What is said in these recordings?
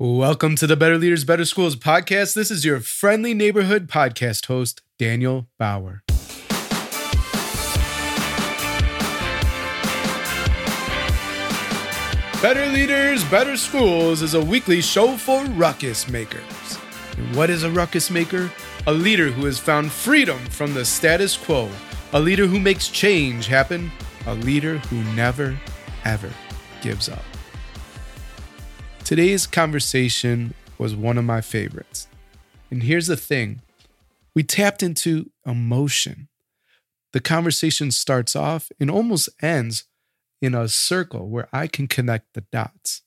Welcome to the Better Leaders, Better Schools podcast. This is your friendly neighborhood podcast host, Daniel Bauer. Better Leaders, Better Schools is a weekly show for ruckus makers. And what is a ruckus maker? A leader who has found freedom from the status quo, a leader who makes change happen, a leader who never, ever gives up. Today's conversation was one of my favorites. And here's the thing we tapped into emotion. The conversation starts off and almost ends in a circle where I can connect the dots.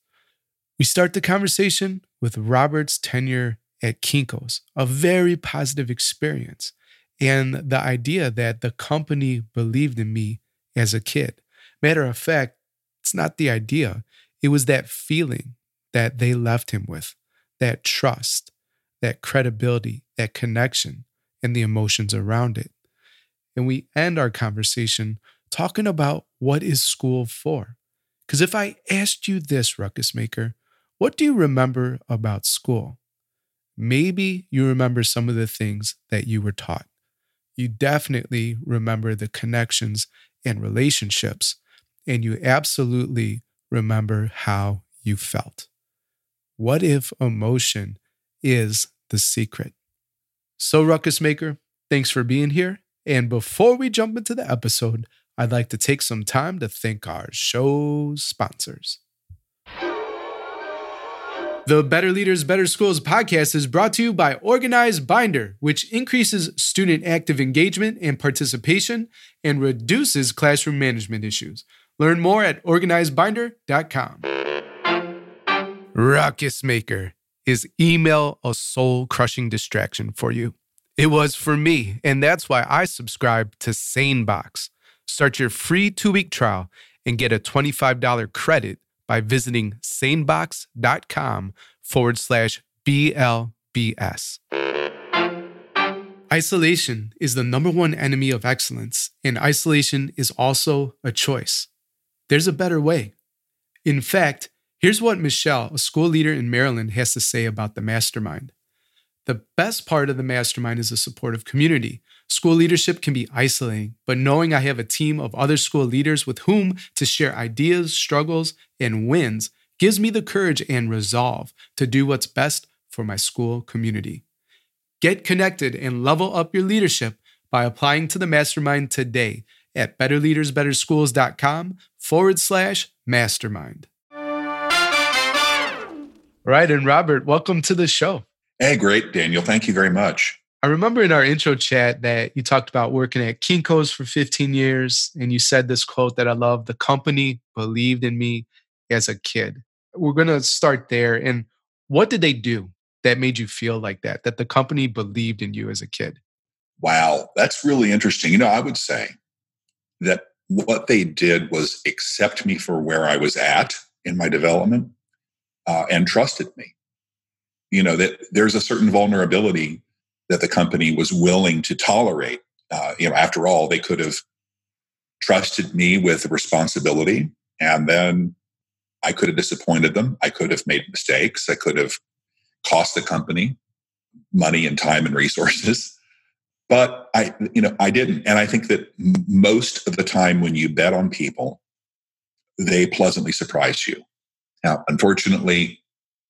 We start the conversation with Robert's tenure at Kinko's, a very positive experience, and the idea that the company believed in me as a kid. Matter of fact, it's not the idea, it was that feeling that they left him with that trust, that credibility, that connection, and the emotions around it. And we end our conversation talking about what is school for. Because if I asked you this, Ruckus Maker, what do you remember about school? Maybe you remember some of the things that you were taught. You definitely remember the connections and relationships, and you absolutely remember how you felt. What if emotion is the secret? So, Ruckus Maker, thanks for being here. And before we jump into the episode, I'd like to take some time to thank our show's sponsors. The Better Leaders, Better Schools podcast is brought to you by Organized Binder, which increases student active engagement and participation and reduces classroom management issues. Learn more at organizedbinder.com. Ruckus Maker is email a soul crushing distraction for you. It was for me, and that's why I subscribe to SaneBox. Start your free two week trial and get a $25 credit by visiting sanebox.com forward slash BLBS. Isolation is the number one enemy of excellence, and isolation is also a choice. There's a better way. In fact, here's what Michelle, a school leader in Maryland, has to say about the mastermind. The best part of the mastermind is a supportive community. School leadership can be isolating, but knowing I have a team of other school leaders with whom to share ideas, struggles, and wins gives me the courage and resolve to do what's best for my school community. Get connected and level up your leadership by applying to the mastermind today at betterleadersbetterschools.com forward slash mastermind. All right, and Robert, welcome to the show. Hey, great, Daniel. Thank you very much. I remember in our intro chat that you talked about working at Kinko's for 15 years, and you said this quote that I love the company believed in me as a kid. We're going to start there. And what did they do that made you feel like that, that the company believed in you as a kid? Wow, that's really interesting. You know, I would say that what they did was accept me for where I was at in my development uh, and trusted me. You know, that there's a certain vulnerability that the company was willing to tolerate. Uh, you know, after all, they could have trusted me with responsibility, and then I could have disappointed them. I could have made mistakes. I could have cost the company money and time and resources. But I, you know, I didn't. And I think that most of the time when you bet on people, they pleasantly surprise you. Now, unfortunately,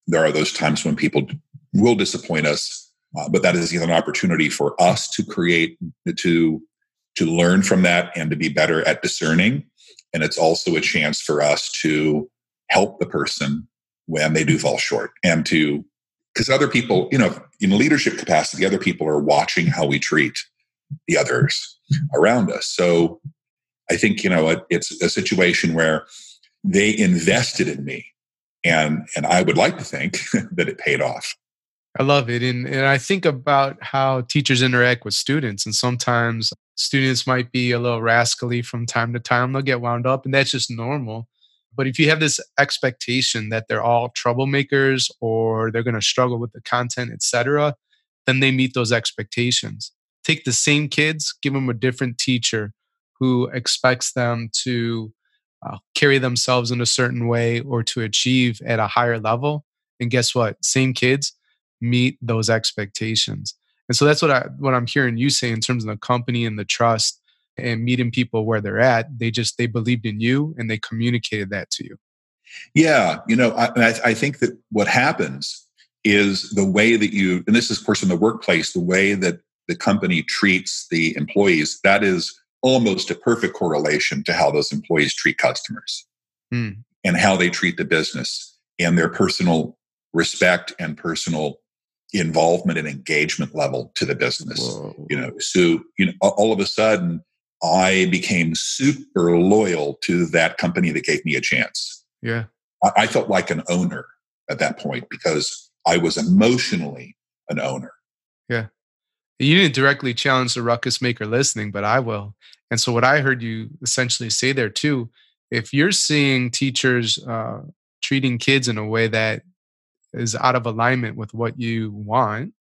there are those times when people will disappoint us uh, but that is an opportunity for us to create, to to learn from that, and to be better at discerning. And it's also a chance for us to help the person when they do fall short, and to because other people, you know, in leadership capacity, other people are watching how we treat the others around us. So I think you know it, it's a situation where they invested in me, and and I would like to think that it paid off. I love it. And, and I think about how teachers interact with students. And sometimes students might be a little rascally from time to time. They'll get wound up, and that's just normal. But if you have this expectation that they're all troublemakers or they're going to struggle with the content, etc., then they meet those expectations. Take the same kids, give them a different teacher who expects them to uh, carry themselves in a certain way or to achieve at a higher level And guess what? Same kids meet those expectations. And so that's what I what I'm hearing you say in terms of the company and the trust and meeting people where they're at. They just they believed in you and they communicated that to you. Yeah, you know, I, I think that what happens is the way that you, and this is of course in the workplace, the way that the company treats the employees. That is almost a perfect correlation to how those employees treat customers mm. and how they treat the business and their personal respect and personal involvement and engagement level to the business. Whoa. You know, so you know, all of a sudden, I became super loyal to that company that gave me a chance. Yeah, I, I felt like an owner at that point because I was emotionally an owner. Yeah. You didn't directly challenge the ruckus maker listening, but I will. And so, what I heard you essentially say there too, if you're seeing teachers uh, treating kids in a way that is out of alignment with what you want,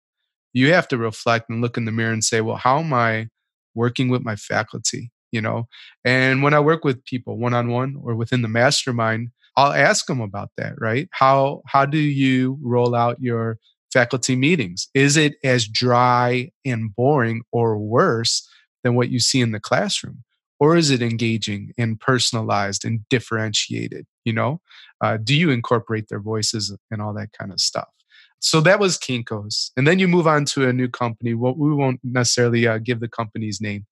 you have to reflect and look in the mirror and say, well, how am I working with my faculty? You know, and when I work with people one on one or within the mastermind, I'll ask them about that, right? How how do you roll out your faculty meetings? Is it as dry and boring or worse than what you see in the classroom? Or is it engaging and personalized and differentiated? You know, uh, do you incorporate their voices and all that kind of stuff? So that was Kinko's. And then you move on to a new company. Well, we won't necessarily uh, give the company's name,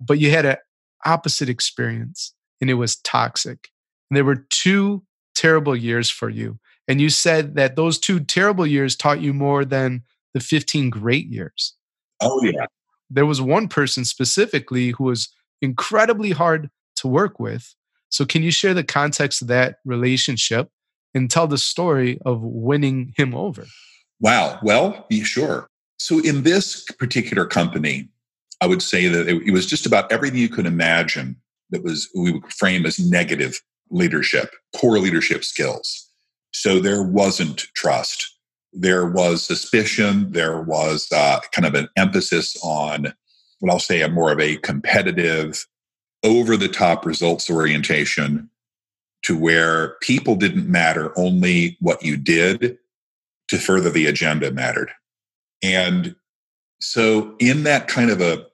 but you had an opposite experience and it was toxic. And there were two terrible years for you. And you said that those two terrible years taught you more than the 15 great years. Oh, yeah. There was one person specifically who was incredibly hard to work with. So, can you share the context of that relationship and tell the story of winning him over? Wow. Well, be sure. So, in this particular company, I would say that it, was just about everything you could imagine that was we would frame as negative leadership, poor leadership skills. So there wasn't trust. There was suspicion. There was uh, kind of an emphasis on what I'll say a more of a competitive, over the top results orientation to where people didn't matter, only what you did to further the agenda mattered. And so, in that kind of a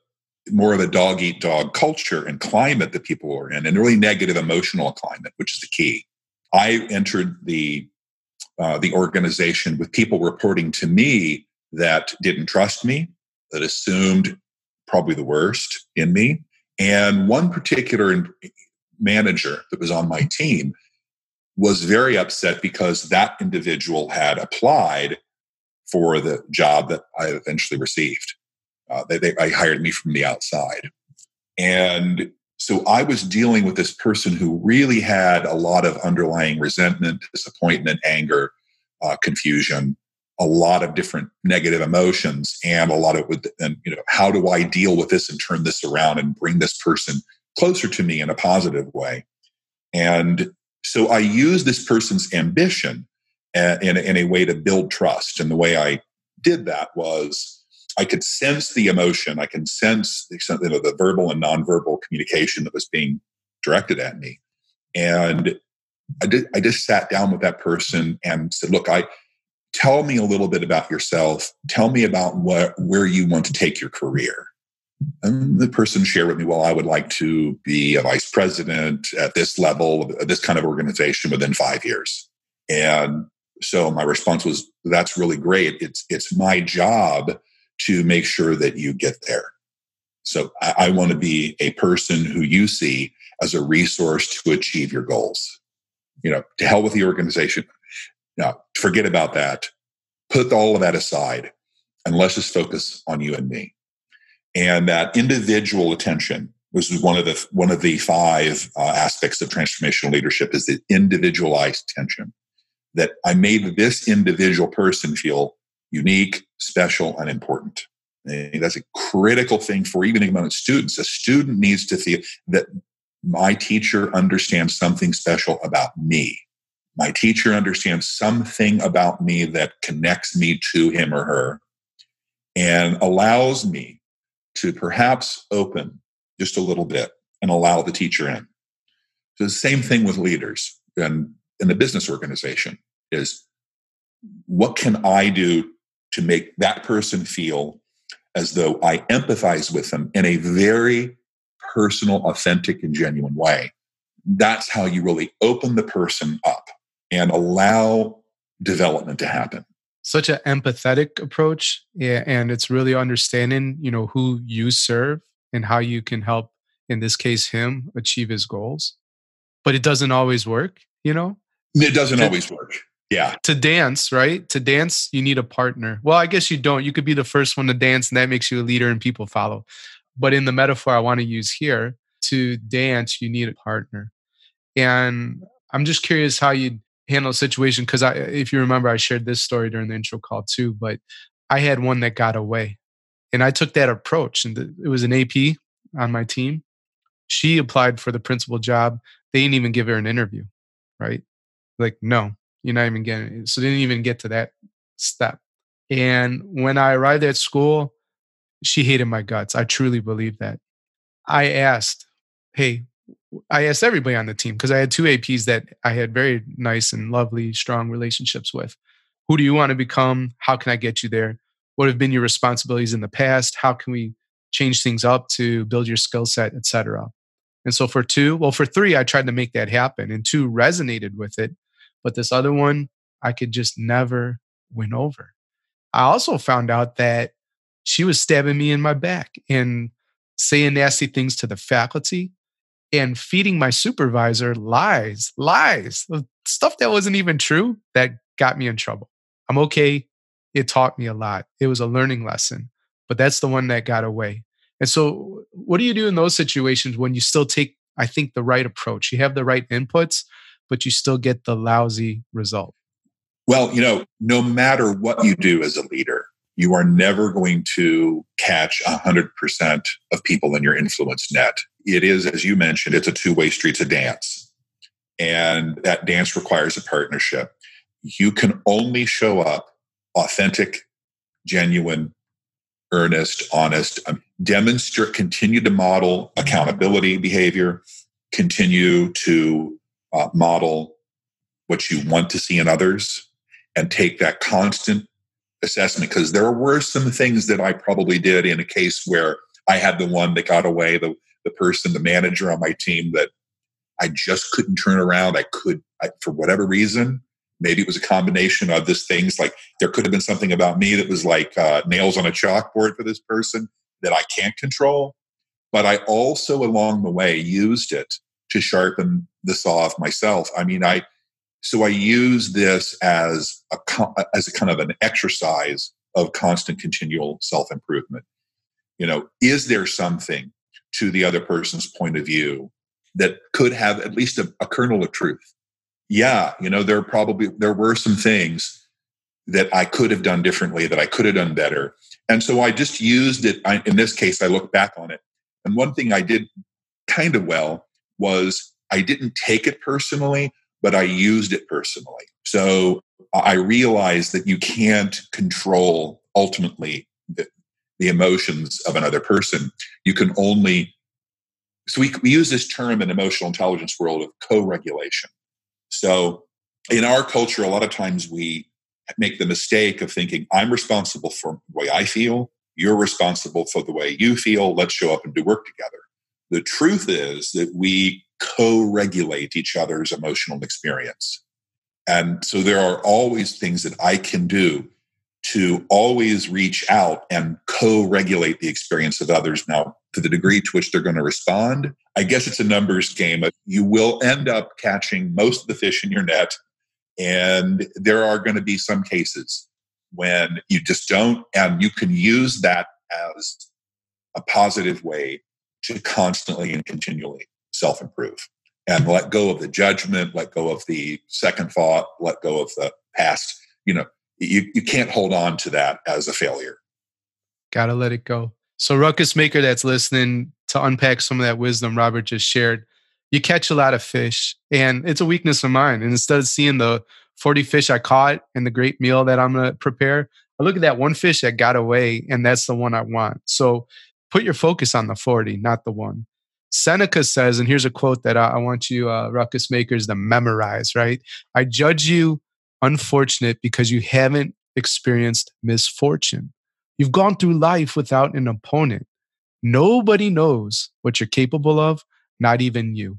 more of a dog eat dog culture and climate that people were in, and really negative emotional climate, which is the key. I entered the uh, the organization with people reporting to me that didn't trust me, that assumed probably the worst in me. And one particular manager that was on my team was very upset because that individual had applied for the job that I eventually received. Uh, they, they, I hired me from the outside. And so I was dealing with this person who really had a lot of underlying resentment, disappointment, anger, uh, confusion, a lot of different negative emotions, and a lot of with and you know how do I deal with this and turn this around and bring this person closer to me in a positive way. And so I used this person's ambition uh, in, in a way to build trust. And the way I did that was I could sense the emotion. I can sense the, you know, the verbal and nonverbal communication that was being directed at me. And I, did, I just sat down with that person and said, look, I tell me a little bit about yourself. Tell me about what, where you want to take your career. And the person shared with me, well, I would like to be a vice president at this level, this kind of organization within five years. And so my response was, that's really great. It's, it's my job to make sure that you get there. So I, I want to be a person who you see as a resource to achieve your goals. You know, to hell with the organization. Now, forget about that. Put all of that aside and let's just focus on you and me. And that individual attention was one of the one of the five uh, aspects of transformational leadership is the individualized attention. That I made this individual person feel unique, special, and important. And that's a critical thing for even among students. A student needs to feel that my teacher understands something special about me. My teacher understands something about me that connects me to him or her and allows me to perhaps open just a little bit and allow the teacher in. So the same thing with leaders and in the business organization is what can I do to make that person feel as though I empathize with them in a very personal, authentic, and genuine way? That's how you really open the person up and allow development to happen. Such an empathetic approach yeah, and it's really understanding you know who you serve and how you can help in this case him achieve his goals. But it doesn't always work you know? It doesn't always work yeah to dance right to dance you need a partner well i guess you don't you could be the first one to dance and that makes you a leader and people follow but in the metaphor i want to use here to dance you need a partner and i'm just curious how you handle a situation because I, if you remember, I shared this story during the intro call too. But I had one that got away, and I took that approach, and it was an AP on my team. She applied for the principal job. They didn't even give her an interview, right? Like, no, you're not even getting. So didn't even get to that step. And when I arrived at school, she hated my guts. I truly believe that. I asked, Hey, I asked everybody on the team because I had two APs that I had very nice and lovely, strong relationships with. Who do you want to become? How can I get you there? What have been your responsibilities in the past? How can we change things up to build your skill set, etc. And so for two, well, for three, I tried to make that happen, and two resonated with it, but this other one, I could just never win over. I also found out that she was stabbing me in my back and saying nasty things to the faculty and feeding my supervisor lies, lies, uh, stuff that wasn't even true that got me in trouble. I'm okay. It taught me a lot. It was a learning lesson, but that's the one that got away. And so, what do you do in those situations when you still take, I think, the right approach? You have the right inputs, but you still get the lousy result. Well, you know, no matter what you do as a leader, you are never going to catch 100% of people in your influence net. It is, as you mentioned, it's a two way street to dance. And that dance requires a partnership. You can only show up authentic, genuine, earnest, honest, um, demonstrate, continue to model accountability behavior, continue to uh, model what you want to see in others, and take that constant assessment because there were some things that I probably did in a case where I had the one that got away, the the person, the manager on my team that I just couldn't turn around. I could, I, for whatever reason, maybe it was a combination of this things like there could have been something about me that was like uh, nails on a chalkboard for this person that I can't control. But I also, along the way, used it to sharpen the saw of myself. I mean, I so I use this as a as a kind of an exercise of constant continual self improvement. You know, is there something to the other person's point of view that could have at least a, a kernel of truth? Yeah, you know, there probably there were some things that I could have done differently, that I could have done better, and so I just used it. I, in this case, I look back on it, and one thing I did kind of well was I didn't take it personally but I used it personally. So I realized that you can't control ultimately the, the emotions of another person. You can only, so we, we use this term in emotional intelligence world of co-regulation. So in our culture, a lot of times we make the mistake of thinking, I'm responsible for the way I feel. You're responsible for the way you feel. Let's show up and do work together. The truth is that we co regulate each other's emotional experience. And so there are always things that I can do to always reach out and co regulate the experience of others. Now, to the degree to which they're going to respond, I guess it's a numbers game. You will end up catching most of the fish in your net. And there are going to be some cases when you just don't, and you can use that as a positive way to constantly and continually self improve and let go of the judgment, let go of the second thought, let go of the past. You know, you, you can't hold on to that as a failure. Got to let it go. So, ruckus maker that's listening to unpack some of that wisdom Robert just shared, you catch a lot of fish, and it's a weakness of mine. And instead of seeing the 40 fish I caught and the great meal that I'm to prepare, I look at that one fish that got away, and that's the one I want. So, put your focus on the 40, not the one. Seneca says, and here's a quote that I, I want you, uh, ruckus makers, to memorize, right? I judge you unfortunate because you haven't experienced misfortune. You've gone through life without an opponent. Nobody knows what you're capable of, not even you.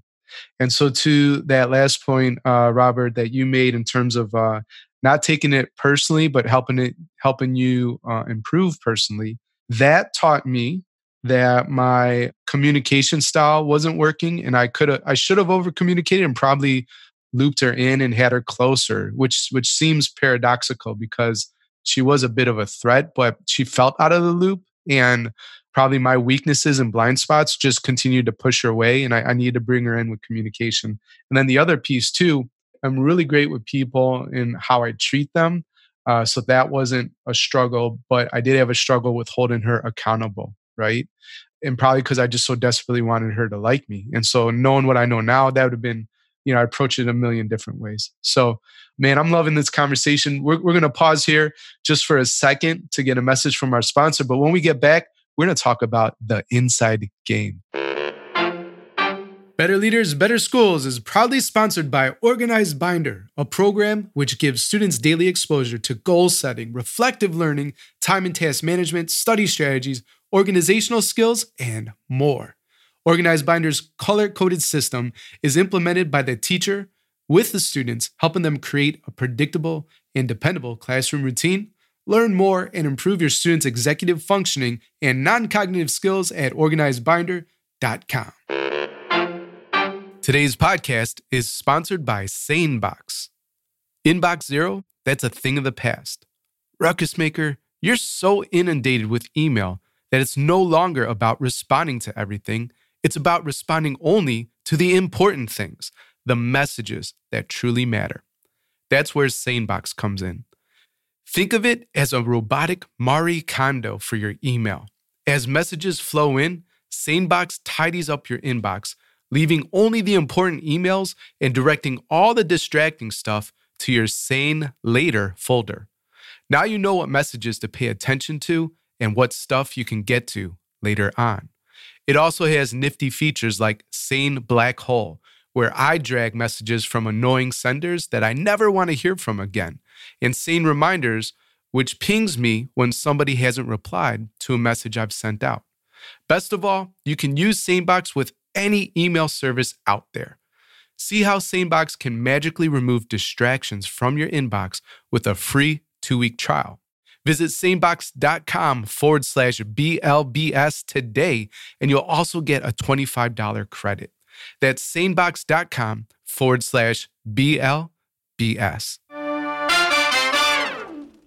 And so, to that last point, uh, Robert, that you made in terms of uh, not taking it personally, but helping it, helping you uh, improve personally, that taught me that my communication style wasn't working, and I could have, I should have over communicated and probably looped her in and had her closer, which which seems paradoxical because she was a bit of a threat, but she felt out of the loop. And probably my weaknesses and blind spots just continued to push her away. And I, I needed to bring her in with communication. And then the other piece, too, I'm really great with people and how I treat them. Uh, so that wasn't a struggle, but I did have a struggle with holding her accountable, right? And probably because I just so desperately wanted her to like me. And so knowing what I know now, that would have been you know, I approach it a million different ways. So, man, I'm loving this conversation. We're, we're going to pause here just for a second to get a message from our sponsor. But when we get back, we're going to talk about the inside game. Better Leaders, Better Schools is proudly sponsored by Organized Binder, a program which gives students daily exposure to goal setting, reflective learning, time and task management, study strategies, organizational skills, and more. Organized Binder's color coded system is implemented by the teacher with the students, helping them create a predictable and dependable classroom routine. Learn more and improve your students' executive functioning and non cognitive skills at organizedbinder.com. Today's podcast is sponsored by SaneBox. Inbox Zero, that's a thing of the past. Ruckus Maker, you're so inundated with email that it's no longer about responding to everything it's about responding only to the important things, the messages that truly matter. That's where SaneBox comes in. Think of it as a robotic Marie Kondo for your email. As messages flow in, SaneBox tidies up your inbox, leaving only the important emails and directing all the distracting stuff to your Sane Later folder. Now you know what messages to pay attention to and what stuff you can get to later on. It also has nifty features like Sane Black Hole, where I drag messages from annoying senders that I never want to hear from again, and Sane Reminders, which pings me when somebody hasn't replied to a message I've sent out. Best of all, you can use SaneBox with any email service out there. See how SaneBox can magically remove distractions from your inbox with a free two week trial. Visit sanebox.com forward slash BLBS today, and you'll also get a $25 credit. That's sanebox.com forward slash BLBS.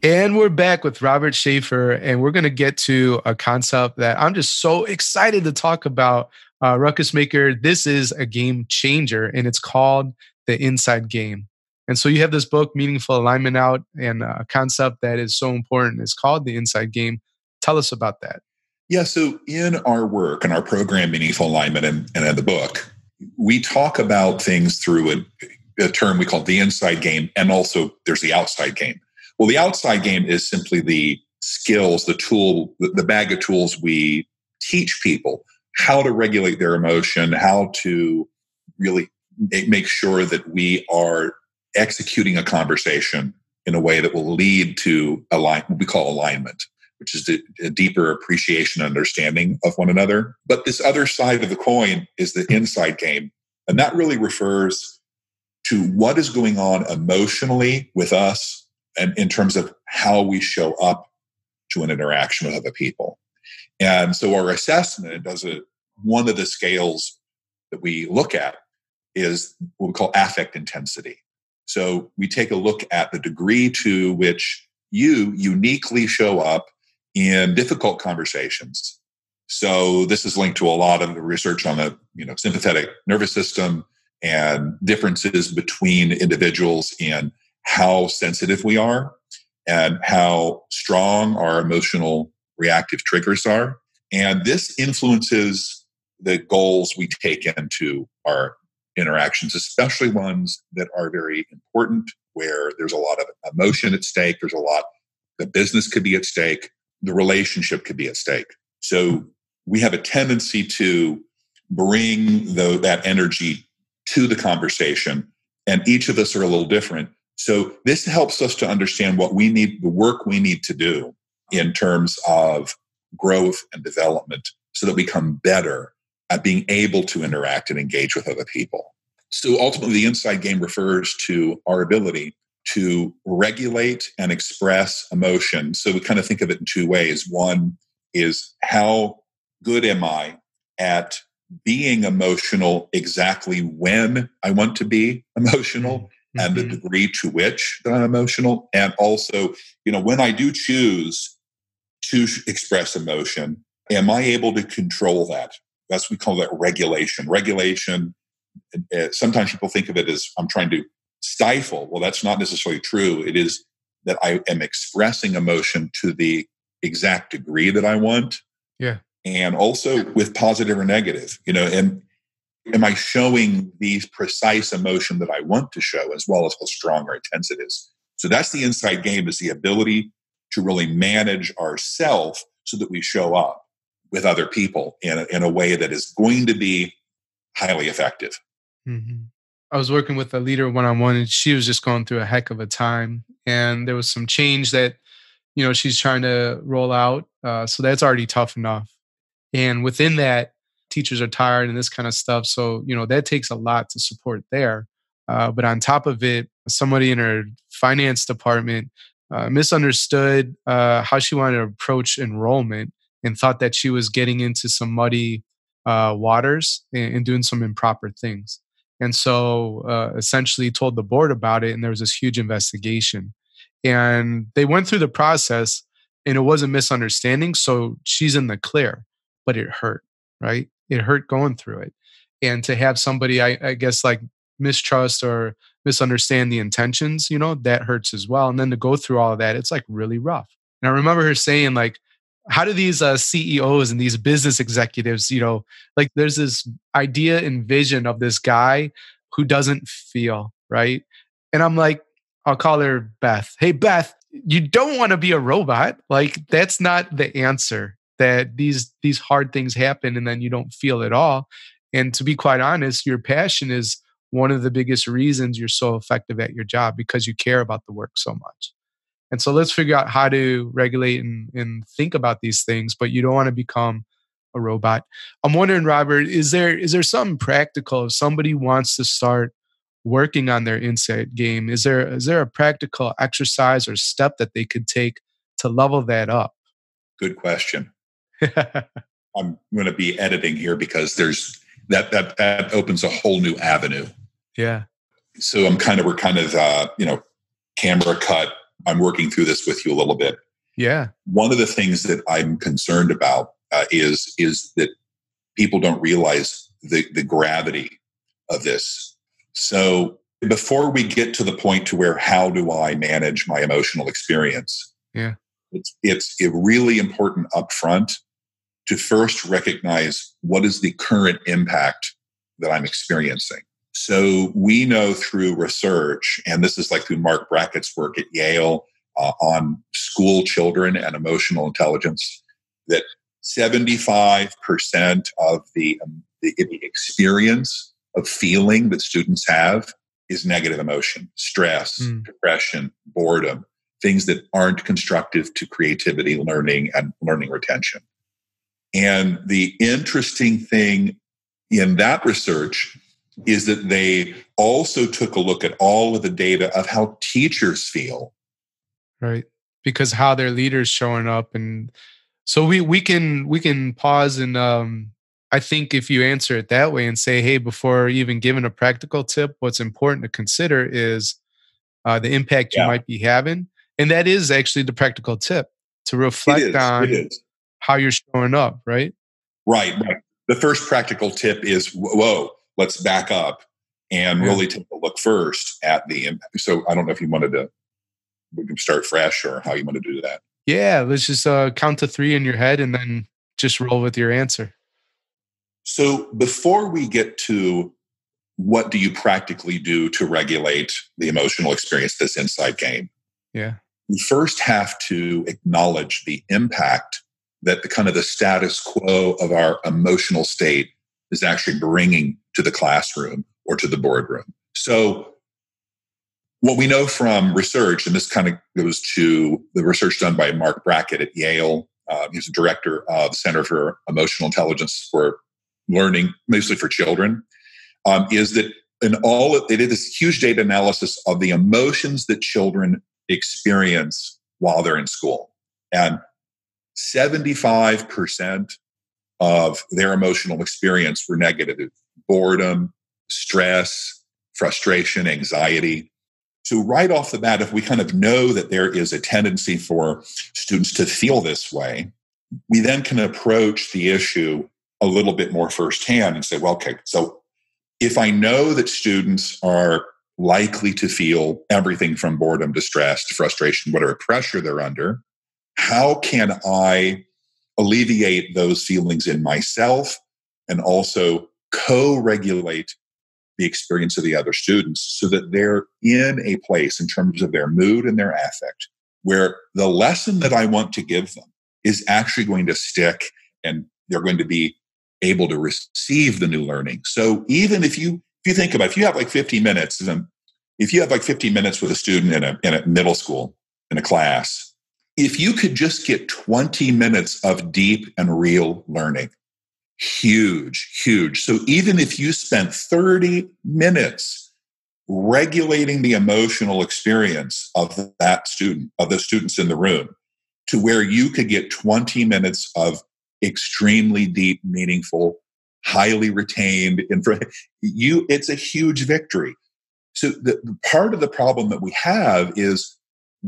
And we're back with Robert Schaefer, and we're going to get to a concept that I'm just so excited to talk about. Uh, Ruckus Maker, this is a game changer, and it's called the Inside Game. And so you have this book, Meaningful Alignment Out, and a concept that is so important is called the inside game. Tell us about that. Yeah, so in our work and our program, Meaningful Alignment, and, and in the book, we talk about things through a, a term we call the inside game, and also there's the outside game. Well, the outside game is simply the skills, the tool, the bag of tools we teach people how to regulate their emotion, how to really make sure that we are executing a conversation in a way that will lead to align, what we call alignment, which is a deeper appreciation and understanding of one another. But this other side of the coin is the inside game. And that really refers to what is going on emotionally with us and in terms of how we show up to an interaction with other people. And so our assessment does a one of the scales that we look at is what we call affect intensity. So we take a look at the degree to which you uniquely show up in difficult conversations. So this is linked to a lot of the research on the you know sympathetic nervous system and differences between individuals in how sensitive we are and how strong our emotional reactive triggers are. And this influences the goals we take into our interactions, especially ones that are very important, where there's a lot of emotion at stake, there's a lot, the business could be at stake, the relationship could be at stake. So we have a tendency to bring the, that energy to the conversation. And each of us are a little different. So this helps us to understand what we need, the work we need to do in terms of growth and development so that we become better at being able to interact and engage with other people. So ultimately, the inside game refers to our ability to regulate and express emotion. So we kind of think of it in two ways. One is how good am I at being emotional exactly when I want to be emotional mm-hmm. and the mm-hmm. degree to which that I'm emotional. And also, you know, when I do choose to express emotion, am I able to control that? That's we call that regulation. Regulation. Uh, sometimes people think of it as I'm trying to stifle. Well, that's not necessarily true. It is that I am expressing emotion to the exact degree that I want. Yeah. And also with positive or negative, you know, and am I showing the precise emotion that I want to show as well as how strong or intense it is? So that's the inside game is the ability to really manage ourself so that we show up with other people in a, in a way that is going to be highly effective. Mm-hmm. I was working with a leader one on one, and she was just going through a heck of a time. And there was some change that, you know, she's trying to roll out. Uh, so that's already tough enough. And within that, teachers are tired and this kind of stuff. So, you know, that takes a lot to support there. Uh, but on top of it, somebody in her finance department uh, misunderstood uh, how she wanted to approach enrollment and thought that she was getting into some muddy uh, waters and, and, doing some improper things. And so uh, essentially told the board about it, and there was this huge investigation. And they went through the process, and it was a misunderstanding. So she's in the clear, but it hurt, right? It hurt going through it. And to have somebody, I, I guess, like mistrust or misunderstand the intentions, you know, that hurts as well. And then to go through all of that, it's like really rough. And I remember her saying, like, how do these uh, CEOs and these business executives, you know, like there's this idea and vision of this guy who doesn't feel, right? And I'm like, I'll call her Beth. Hey, Beth, you don't want to be a robot. Like that's not the answer that these these hard things happen and then you don't feel at all. And to be quite honest, your passion is one of the biggest reasons you're so effective at your job because you care about the work so much. And so let's figure out how to regulate and, and think about these things, but you don't want to become a robot. I'm wondering, Robert, is there is there something practical if somebody wants to start working on their inside game? Is there is there a practical exercise or step that they could take to level that up? Good question. I'm going to be editing here because there's that that that opens a whole new avenue. Yeah. So I'm kind of we're kind of uh, you know camera cut I'm working through this with you a little bit. Yeah. One of the things that I'm concerned about uh, is is that people don't realize the the gravity of this. So before we get to the point to where how do I manage my emotional experience? Yeah. It's it's really important up front to first recognize what is the current impact that I'm experiencing. So we know through research, and this is like through Marc Brackett's work at Yale uh, on school children and emotional intelligence, that 75% of the, um, the, the experience of feeling that students have is negative emotion, stress, mm. depression, boredom, things that aren't constructive to creativity, learning, and learning retention. And the interesting thing in that research is that they also took a look at all of the data of how teachers feel. Right. Because how their leaders showing up and so we we can we can pause and um I think if you answer it that way and say, hey, before even giving a practical tip, what's important to consider is uh, the impact you might be having. And that is actually the practical tip to reflect on how you're showing up, right? Right, right. The first practical tip is whoa, let's back up and really take a look first at the impact. So I don't know if you wanted to we can start fresh or how you want to do that. Yeah, let's just uh, count to three in your head and then just roll with your answer. So before we get to what do you practically do to regulate the emotional experience, this inside game? Yeah. We first have to acknowledge the impact that the kind of the status quo of our emotional state is actually bringing to the classroom or to the boardroom. So what we know from research, and this kind of goes to the research done by Marc Brackett at Yale. Uh, he's director of the Center for Emotional Intelligence for Learning, mostly for children, um, is that in all, they did this huge data analysis of the emotions that children experience while they're in school. And 75% of their emotional experience were negative boredom, stress, frustration, anxiety. So, right off the bat, if we kind of know that there is a tendency for students to feel this way, we then can approach the issue a little bit more firsthand and say, well, okay, so if I know that students are likely to feel everything from boredom, distress, to frustration, whatever pressure they're under, how can I alleviate those feelings in myself and also co regulate the experience of the other students so that they're in a place in terms of their mood and their affect where the lesson that I want to give them is actually going to stick and they're going to be able to receive the new learning. So even if you if you think about it, if you have like 15 minutes, if you have like 15 minutes with a student in a in a middle school in a class, if you could just get 20 minutes of deep and real learning, huge, huge. So even if you spent 30 minutes regulating the emotional experience of that student, of the students in the room, to where you could get 20 minutes of extremely deep, meaningful, highly retained information, you it's a huge victory. So the, part of the problem that we have is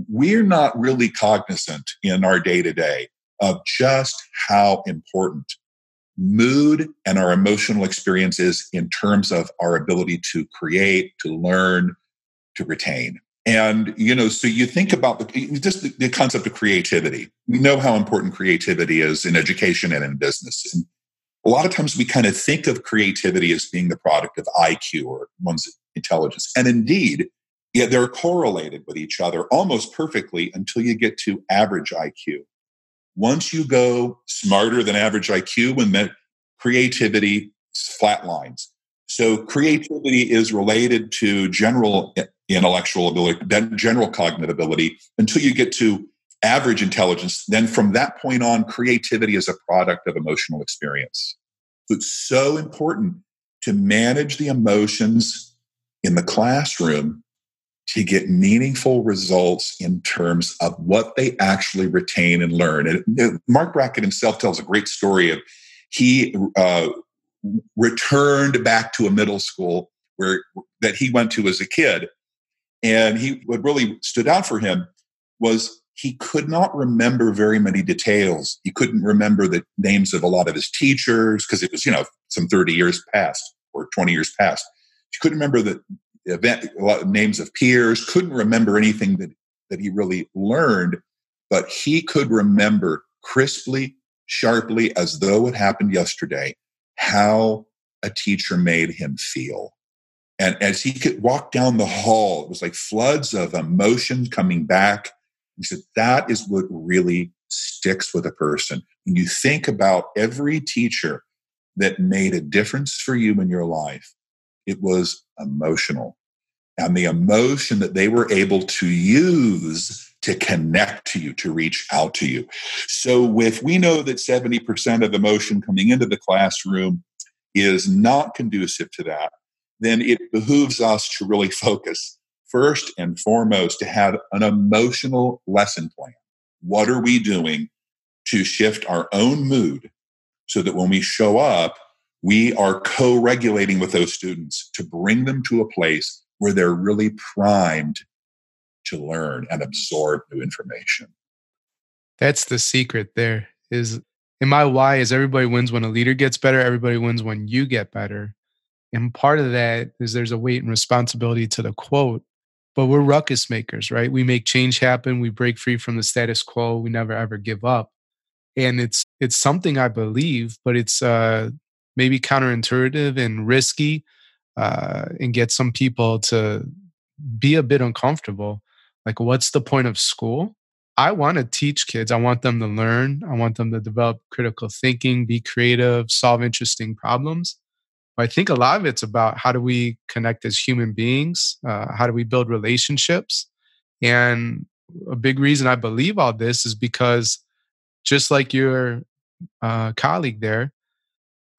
we're not really cognizant in our day to day of just how important mood and our emotional experiences in terms of our ability to create, to learn, to retain. And, you know, so you think about the, just the, the, concept of creativity. We know how important creativity is in education and in business. And a lot of times we kind of think of creativity as being the product of IQ or one's intelligence. And indeed, yeah, they're correlated with each other almost perfectly until you get to average IQ. Once you go smarter than average IQ, when that creativity flatlines. So creativity is related to general intellectual ability, then general cognitive ability until you get to average intelligence. Then from that point on, creativity is a product of emotional experience. It's so important to manage the emotions in the classroom to get meaningful results in terms of what they actually retain and learn. And Marc Brackett himself tells a great story of he uh, returned back to a middle school where that he went to as a kid, and he what really stood out for him was he could not remember very many details. He couldn't remember the names of a lot of his teachers because it was you know some thirty years past or twenty years past. He couldn't remember the event, names of peers, couldn't remember anything that, that he really learned, but he could remember crisply, sharply, as though it happened yesterday, how a teacher made him feel. And as he could walk down the hall, it was like floods of emotion coming back. He said, that is what really sticks with a person. When you think about every teacher that made a difference for you in your life, it was emotional. And the emotion that they were able to use to connect to you, to reach out to you. So, if we know that 70% of emotion coming into the classroom is not conducive to that, then it behooves us to really focus first and foremost to have an emotional lesson plan. What are we doing to shift our own mood so that when we show up, we are co regulating with those students to bring them to a place where they're really primed to learn and absorb new information. That's the secret there is and my why is everybody wins when a leader gets better, everybody wins when you get better. And part of that is there's a weight and responsibility to the quote, but we're ruckus makers, right? We make change happen, we break free from the status quo, we never ever give up. And it's it's something I believe, but it's uh maybe counterintuitive and risky uh, and get some people to be a bit uncomfortable. Like, what's the point of school? I want to teach kids. I want them to learn. I want them to develop critical thinking, be creative, solve interesting problems. I think a lot of it's about how do we connect as human beings? Uh, how do we build relationships? And a big reason I believe all this is because just like your uh, colleague there,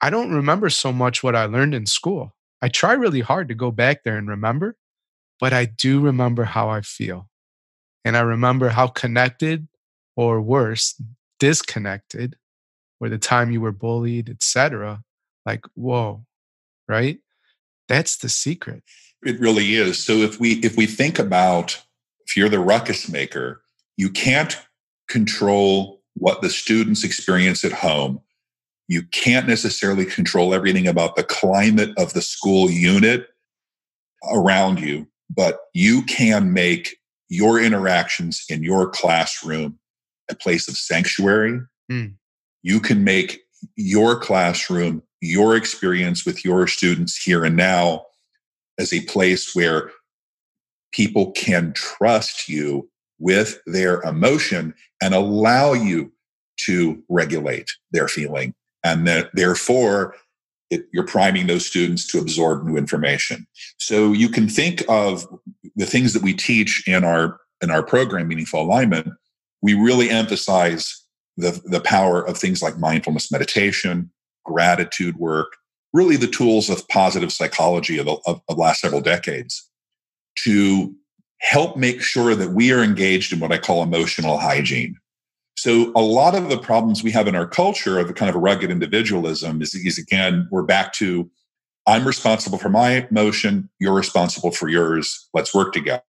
I don't remember so much what I learned in school. I try really hard to go back there and remember, but I do remember how I feel. And I remember how connected or worse, disconnected, or the time you were bullied, etc. Like, whoa, right? That's the secret. It really is. So if we if we think about if you're the ruckus maker, you can't control what the students experience at home you can't necessarily control everything about the climate of the school unit around you, but you can make your interactions in your classroom a place of sanctuary. Mm. You can make your classroom, your experience with your students here and now as a place where people can trust you with their emotion and allow you to regulate their feeling and that therefore it, you're priming those students to absorb new information. So you can think of the things that we teach in our in our program, Meaningful Alignment. We really emphasize the the power of things like mindfulness meditation, gratitude work, really the tools of positive psychology of the of, of last several decades to help make sure that we are engaged in what I call emotional hygiene. So a lot of the problems we have in our culture of a kind of a rugged individualism is, is again, we're back to I'm responsible for my emotion, you're responsible for yours. Let's work together.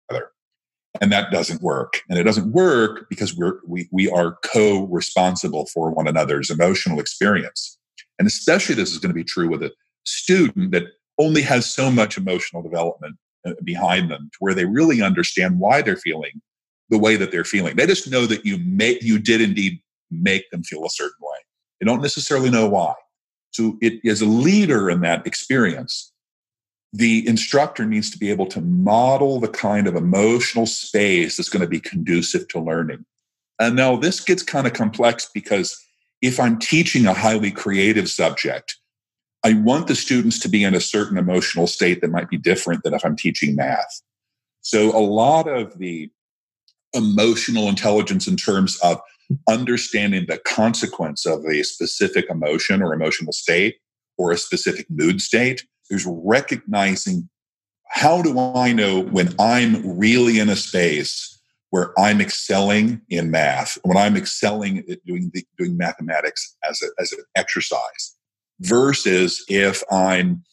And that doesn't work. And it doesn't work because we're we we are co-responsible for one another's emotional experience. And especially this is going to be true with a student that only has so much emotional development uh, behind them to where they really understand why they're feeling the way that they're feeling. They just know that you make you did indeed make them feel a certain way. They don't necessarily know why. So as a leader in that experience. The instructor needs to be able to model the kind of emotional space that's going to be conducive to learning. And now this gets kind of complex because if I'm teaching a highly creative subject, I want the students to be in a certain emotional state that might be different than if I'm teaching math. So a lot of the emotional intelligence in terms of understanding the consequence of a specific emotion or emotional state or a specific mood state. There's recognizing how do I know when I'm really in a space where I'm excelling in math, when I'm excelling at doing, the, doing mathematics as, a, as an exercise, versus if I'm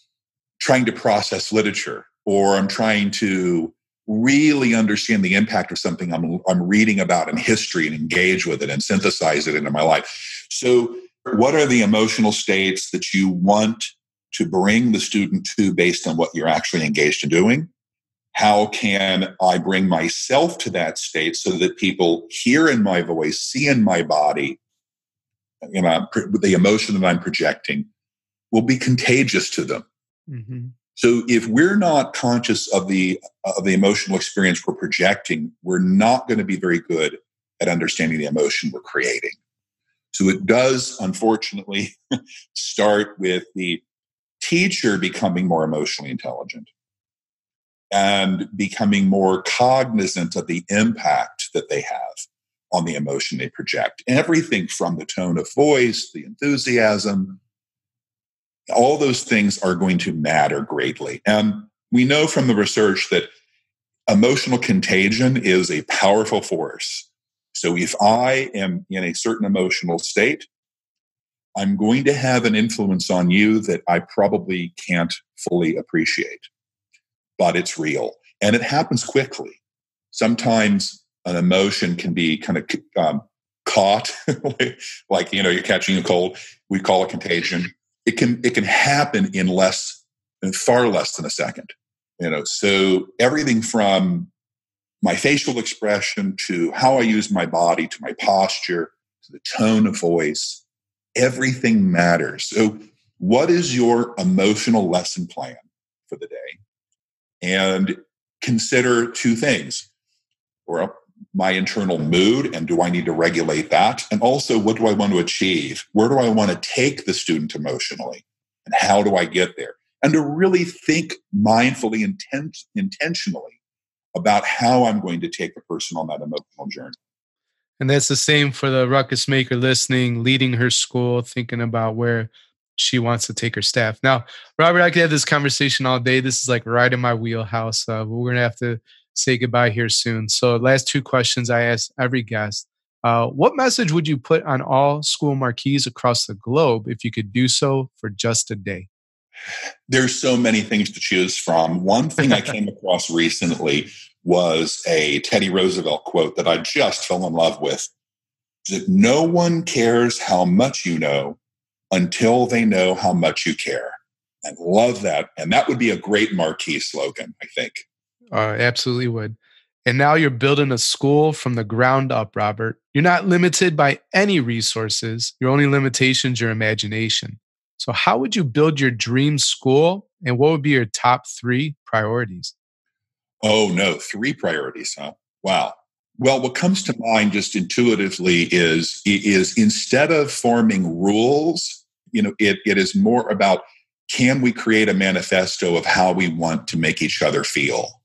trying to process literature or I'm trying to really understand the impact of something I'm, I'm reading about in history and engage with it and synthesize it into my life. So, what are the emotional states that you want to bring the student to based on what you're actually engaged in doing? How can I bring myself to that state so that people hear in my voice, see in my body, you know, the emotion that I'm projecting will be contagious to them. Mm-hmm. So if we're not conscious of the of the emotional experience we're projecting, we're not going to be very good at understanding the emotion we're creating. So it does unfortunately start with the teacher becoming more emotionally intelligent and becoming more cognizant of the impact that they have on the emotion they project. Everything from the tone of voice, the enthusiasm, all those things are going to matter greatly. And we know from the research that emotional contagion is a powerful force. So if I am in a certain emotional state, I'm going to have an influence on you that I probably can't fully appreciate, but it's real and it happens quickly. Sometimes an emotion can be kind of um, caught, like, you know, you're catching a cold. We call it contagion it can it can happen in less in far less than a second you know? So everything from my facial expression to how i use my body to my posture to the tone of voice everything matters. So what is your emotional lesson plan for the day? And consider two things. Or my internal mood and do I need to regulate that? And also, what do I want to achieve? Where do I want to take the student emotionally? And how do I get there? and to really think mindfully, intent, intentionally about how I'm going to take the person on that emotional journey. And that's the same for the ruckus maker listening, leading her school, thinking about where she wants to take her staff. Now, Robert, I could have this conversation all day. This is like right in my wheelhouse. Uh, we're going to have to say goodbye here soon. So, last two questions I ask every guest. Uh, what message would you put on all school marquees across the globe if you could do so for just a day? There's so many things to choose from. One thing I came across recently was a Teddy Roosevelt quote that I just fell in love with. That no one cares how much you know until they know how much you care. I love that. And that would be a great marquee slogan, I think. Uh, absolutely would. And now you're building a school from the ground up, Robert. You're not limited by any resources. Your only limitation is your imagination. So, how would you build your dream school? And what would be your top three priorities? Oh, no, three priorities, huh? Wow. Well, what comes to mind just intuitively is, is instead of forming rules, you know, it, it is more about can we create a manifesto of how we want to make each other feel?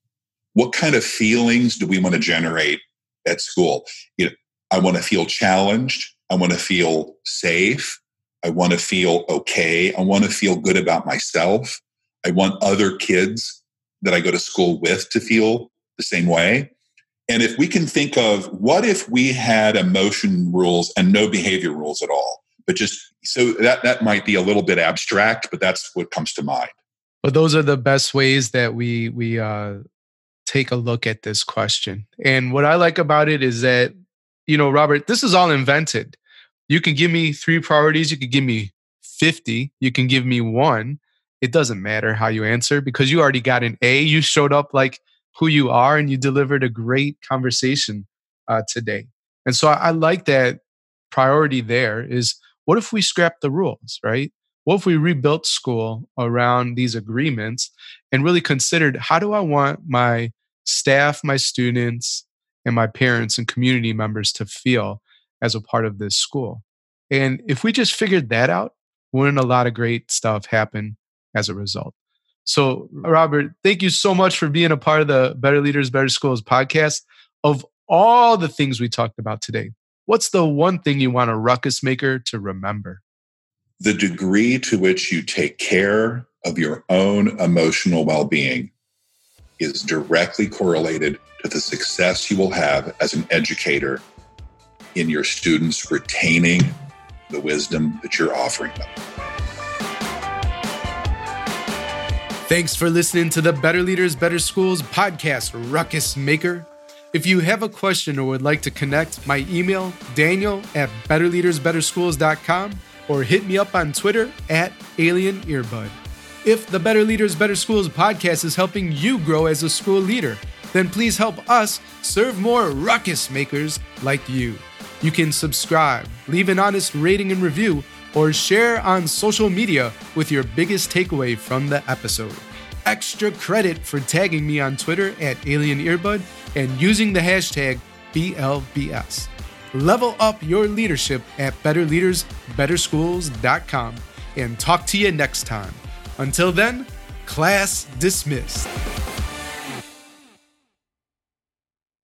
What kind of feelings do we want to generate at school? You know, I want to feel challenged. I want to feel safe. I want to feel okay. I want to feel good about myself. I want other kids that I go to school with to feel the same way. And if we can think of what if we had emotion rules and no behavior rules at all, but just so that that might be a little bit abstract, but that's what comes to mind. But those are the best ways that we we uh, take a look at this question. And what I like about it is that you know, Robert, this is all invented. You can give me three priorities. You can give me 50. You can give me one it doesn't matter how you answer because you already got an A. You showed up like who you are and you delivered a great conversation uh, today. And so I, I like that priority there is what if we scrap the rules, right? What if we rebuilt school around these agreements and really considered how do I want my staff, my students, and my parents and community members to feel as a part of this school? And if we just figured that out, wouldn't a lot of great stuff happen as a result. So, Robert, thank you so much for being a part of the Better Leaders, Better Schools podcast. Of all the things we talked about today, what's the one thing you want a ruckus maker to remember? The degree to which you take care of your own emotional well being is directly correlated to the success you will have as an educator in your students retaining the wisdom that you're offering them. Thanks for listening to the Better Leaders, Better Schools podcast, Ruckus Maker. If you have a question or would like to connect, my email, daniel at betterleadersbetterschools.com or hit me up on Twitter at Alien Earbud. If the Better Leaders, Better Schools podcast is helping you grow as a school leader, then please help us serve more ruckus makers like you. You can subscribe, leave an honest rating and review, or share on social media with your biggest takeaway from the episode. Extra credit for tagging me on Twitter at Alien Earbud and using the hashtag BLBS. Level up your leadership at betterleadersbetterschools.com and talk to you next time. Until then, class dismissed.